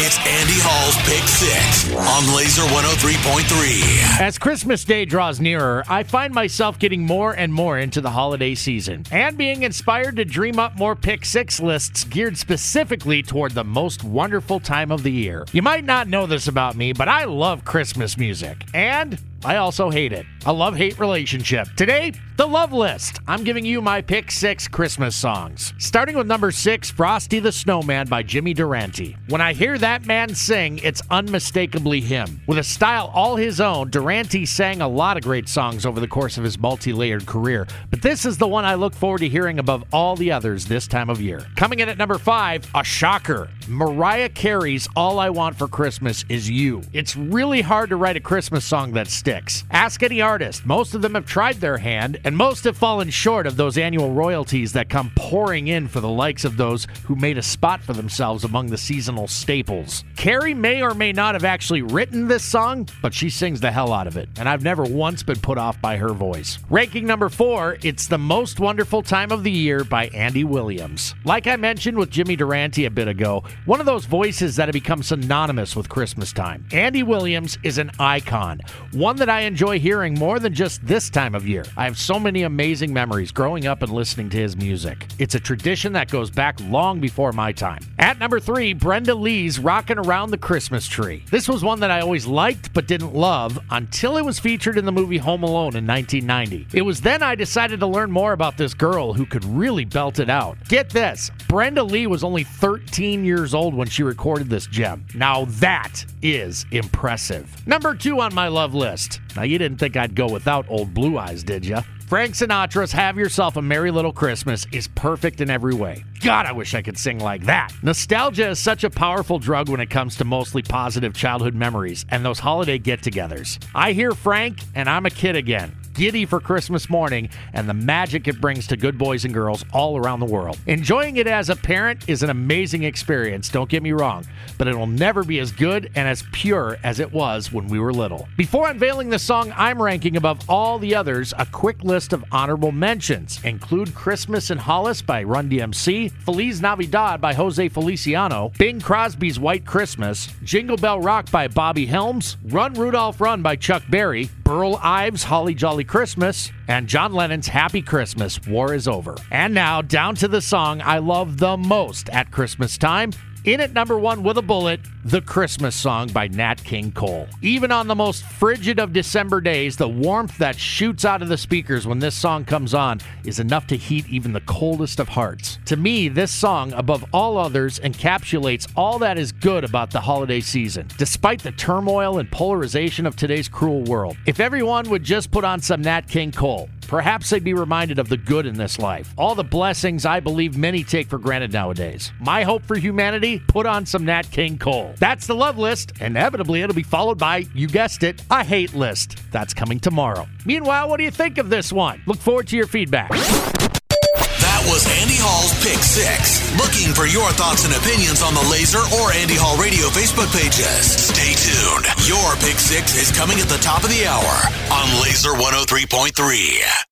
It's Andy Hall's Pick Six on Laser 103.3. As Christmas Day draws nearer, I find myself getting more and more into the holiday season and being inspired to dream up more Pick Six lists geared specifically toward the most wonderful time of the year. You might not know this about me, but I love Christmas music. And I also hate it. A love hate relationship. Today, the love list. I'm giving you my pick six Christmas songs. Starting with number six, Frosty the Snowman by Jimmy Durante. When I hear that man sing, it's unmistakably him. With a style all his own, Durante sang a lot of great songs over the course of his multi layered career, but this is the one I look forward to hearing above all the others this time of year. Coming in at number five, a shocker. Mariah Carey's All I Want for Christmas Is You. It's really hard to write a Christmas song that sticks. Ask any artist. Most of them have tried their hand, and most have fallen short of those annual royalties that come pouring in for the likes of those who made a spot for themselves among the seasonal staples. Carey may or may not have actually written this song, but she sings the hell out of it, and I've never once been put off by her voice. Ranking number four, It's the Most Wonderful Time of the Year by Andy Williams. Like I mentioned with Jimmy Durante a bit ago, one of those voices that have become synonymous with Christmas time. Andy Williams is an icon, one that I enjoy hearing more than just this time of year. I have so many amazing memories growing up and listening to his music. It's a tradition that goes back long before my time. At number three, Brenda Lee's Rockin' Around the Christmas Tree. This was one that I always liked but didn't love until it was featured in the movie Home Alone in 1990. It was then I decided to learn more about this girl who could really belt it out. Get this Brenda Lee was only 13 years old when she recorded this gem. Now that is impressive. Number two on my love list. Now, you didn't think I'd go without Old Blue Eyes, did ya? Frank Sinatra's Have Yourself a Merry Little Christmas is perfect in every way. God, I wish I could sing like that. Nostalgia is such a powerful drug when it comes to mostly positive childhood memories and those holiday get togethers. I hear Frank, and I'm a kid again giddy for Christmas morning and the magic it brings to good boys and girls all around the world. Enjoying it as a parent is an amazing experience, don't get me wrong, but it will never be as good and as pure as it was when we were little. Before unveiling the song I'm ranking above all the others, a quick list of honorable mentions include Christmas in Hollis by Run DMC, Feliz Navidad by Jose Feliciano, Bing Crosby's White Christmas, Jingle Bell Rock by Bobby Helms, Run Rudolph Run by Chuck Berry, Burl Ives' Holly Jolly Christmas, and John Lennon's Happy Christmas, War is Over. And now, down to the song I love the most at Christmas time. In at number one with a bullet, The Christmas Song by Nat King Cole. Even on the most frigid of December days, the warmth that shoots out of the speakers when this song comes on is enough to heat even the coldest of hearts. To me, this song, above all others, encapsulates all that is good about the holiday season, despite the turmoil and polarization of today's cruel world. If everyone would just put on some Nat King Cole, Perhaps they'd be reminded of the good in this life, all the blessings I believe many take for granted nowadays. My hope for humanity put on some Nat King Cole. That's the love list. Inevitably, it'll be followed by, you guessed it, a hate list. That's coming tomorrow. Meanwhile, what do you think of this one? Look forward to your feedback. That was Andy Hall's Pick Six. Looking for your thoughts and opinions on the Laser or Andy Hall Radio Facebook pages. Stay tuned. Your Pick Six is coming at the top of the hour on Laser 103.3.